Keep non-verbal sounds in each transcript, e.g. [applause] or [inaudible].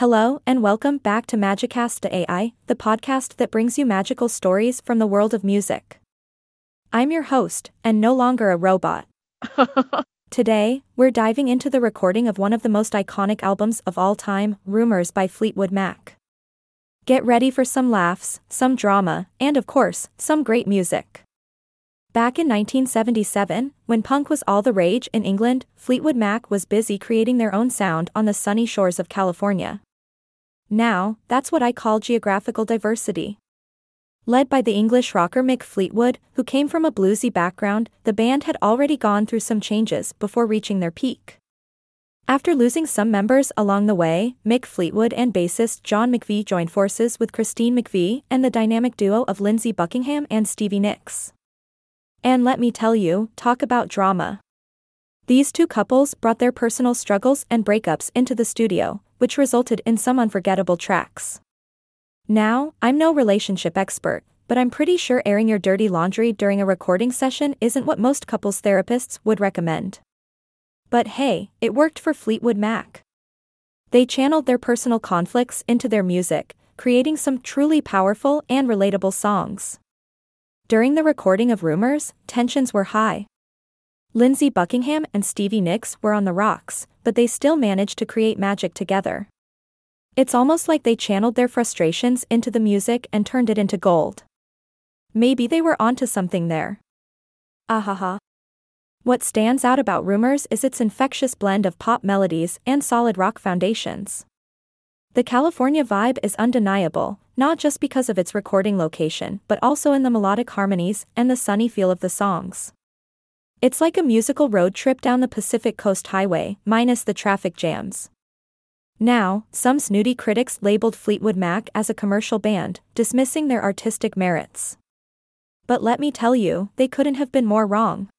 Hello and welcome back to Magicast AI, the podcast that brings you magical stories from the world of music. I'm your host, and no longer a robot. [laughs] Today, we're diving into the recording of one of the most iconic albums of all time, Rumours by Fleetwood Mac. Get ready for some laughs, some drama, and of course, some great music. Back in 1977, when punk was all the rage in England, Fleetwood Mac was busy creating their own sound on the sunny shores of California. Now, that's what I call geographical diversity. Led by the English rocker Mick Fleetwood, who came from a bluesy background, the band had already gone through some changes before reaching their peak. After losing some members along the way, Mick Fleetwood and bassist John McVie joined forces with Christine McVie and the dynamic duo of Lindsey Buckingham and Stevie Nicks. And let me tell you, talk about drama. These two couples brought their personal struggles and breakups into the studio, which resulted in some unforgettable tracks. Now, I'm no relationship expert, but I'm pretty sure airing your dirty laundry during a recording session isn't what most couples therapists would recommend. But hey, it worked for Fleetwood Mac. They channeled their personal conflicts into their music, creating some truly powerful and relatable songs. During the recording of Rumours, tensions were high. Lindsey Buckingham and Stevie Nicks were on the rocks, but they still managed to create magic together. It's almost like they channeled their frustrations into the music and turned it into gold. Maybe they were onto something there. Ahaha. What stands out about Rumours is its infectious blend of pop melodies and solid rock foundations. The California vibe is undeniable, not just because of its recording location, but also in the melodic harmonies and the sunny feel of the songs. It's like a musical road trip down the Pacific Coast Highway, minus the traffic jams. Now, some snooty critics labeled Fleetwood Mac as a commercial band, dismissing their artistic merits. But let me tell you, they couldn't have been more wrong.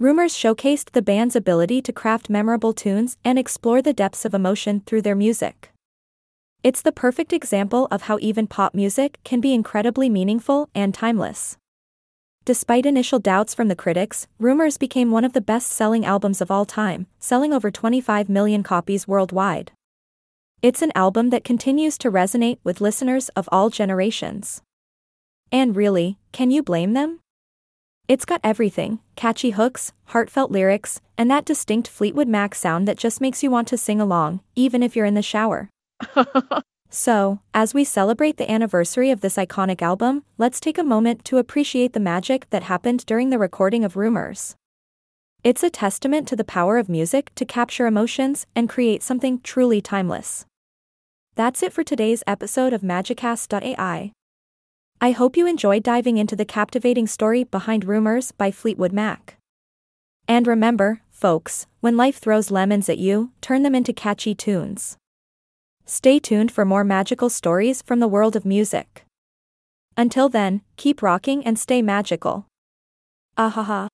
Rumours showcased the band's ability to craft memorable tunes and explore the depths of emotion through their music. It's the perfect example of how even pop music can be incredibly meaningful and timeless. Despite initial doubts from the critics, Rumours became one of the best selling albums of all time, selling over 25 million copies worldwide. It's an album that continues to resonate with listeners of all generations. And really, can you blame them? It's got everything catchy hooks, heartfelt lyrics, and that distinct Fleetwood Mac sound that just makes you want to sing along, even if you're in the shower. [laughs] so, as we celebrate the anniversary of this iconic album, let's take a moment to appreciate the magic that happened during the recording of Rumours. It's a testament to the power of music to capture emotions and create something truly timeless. That's it for today's episode of Magicast.ai. I hope you enjoyed diving into the captivating story behind Rumours by Fleetwood Mac. And remember, folks, when life throws lemons at you, turn them into catchy tunes. Stay tuned for more magical stories from the world of music. Until then, keep rocking and stay magical. Ahaha.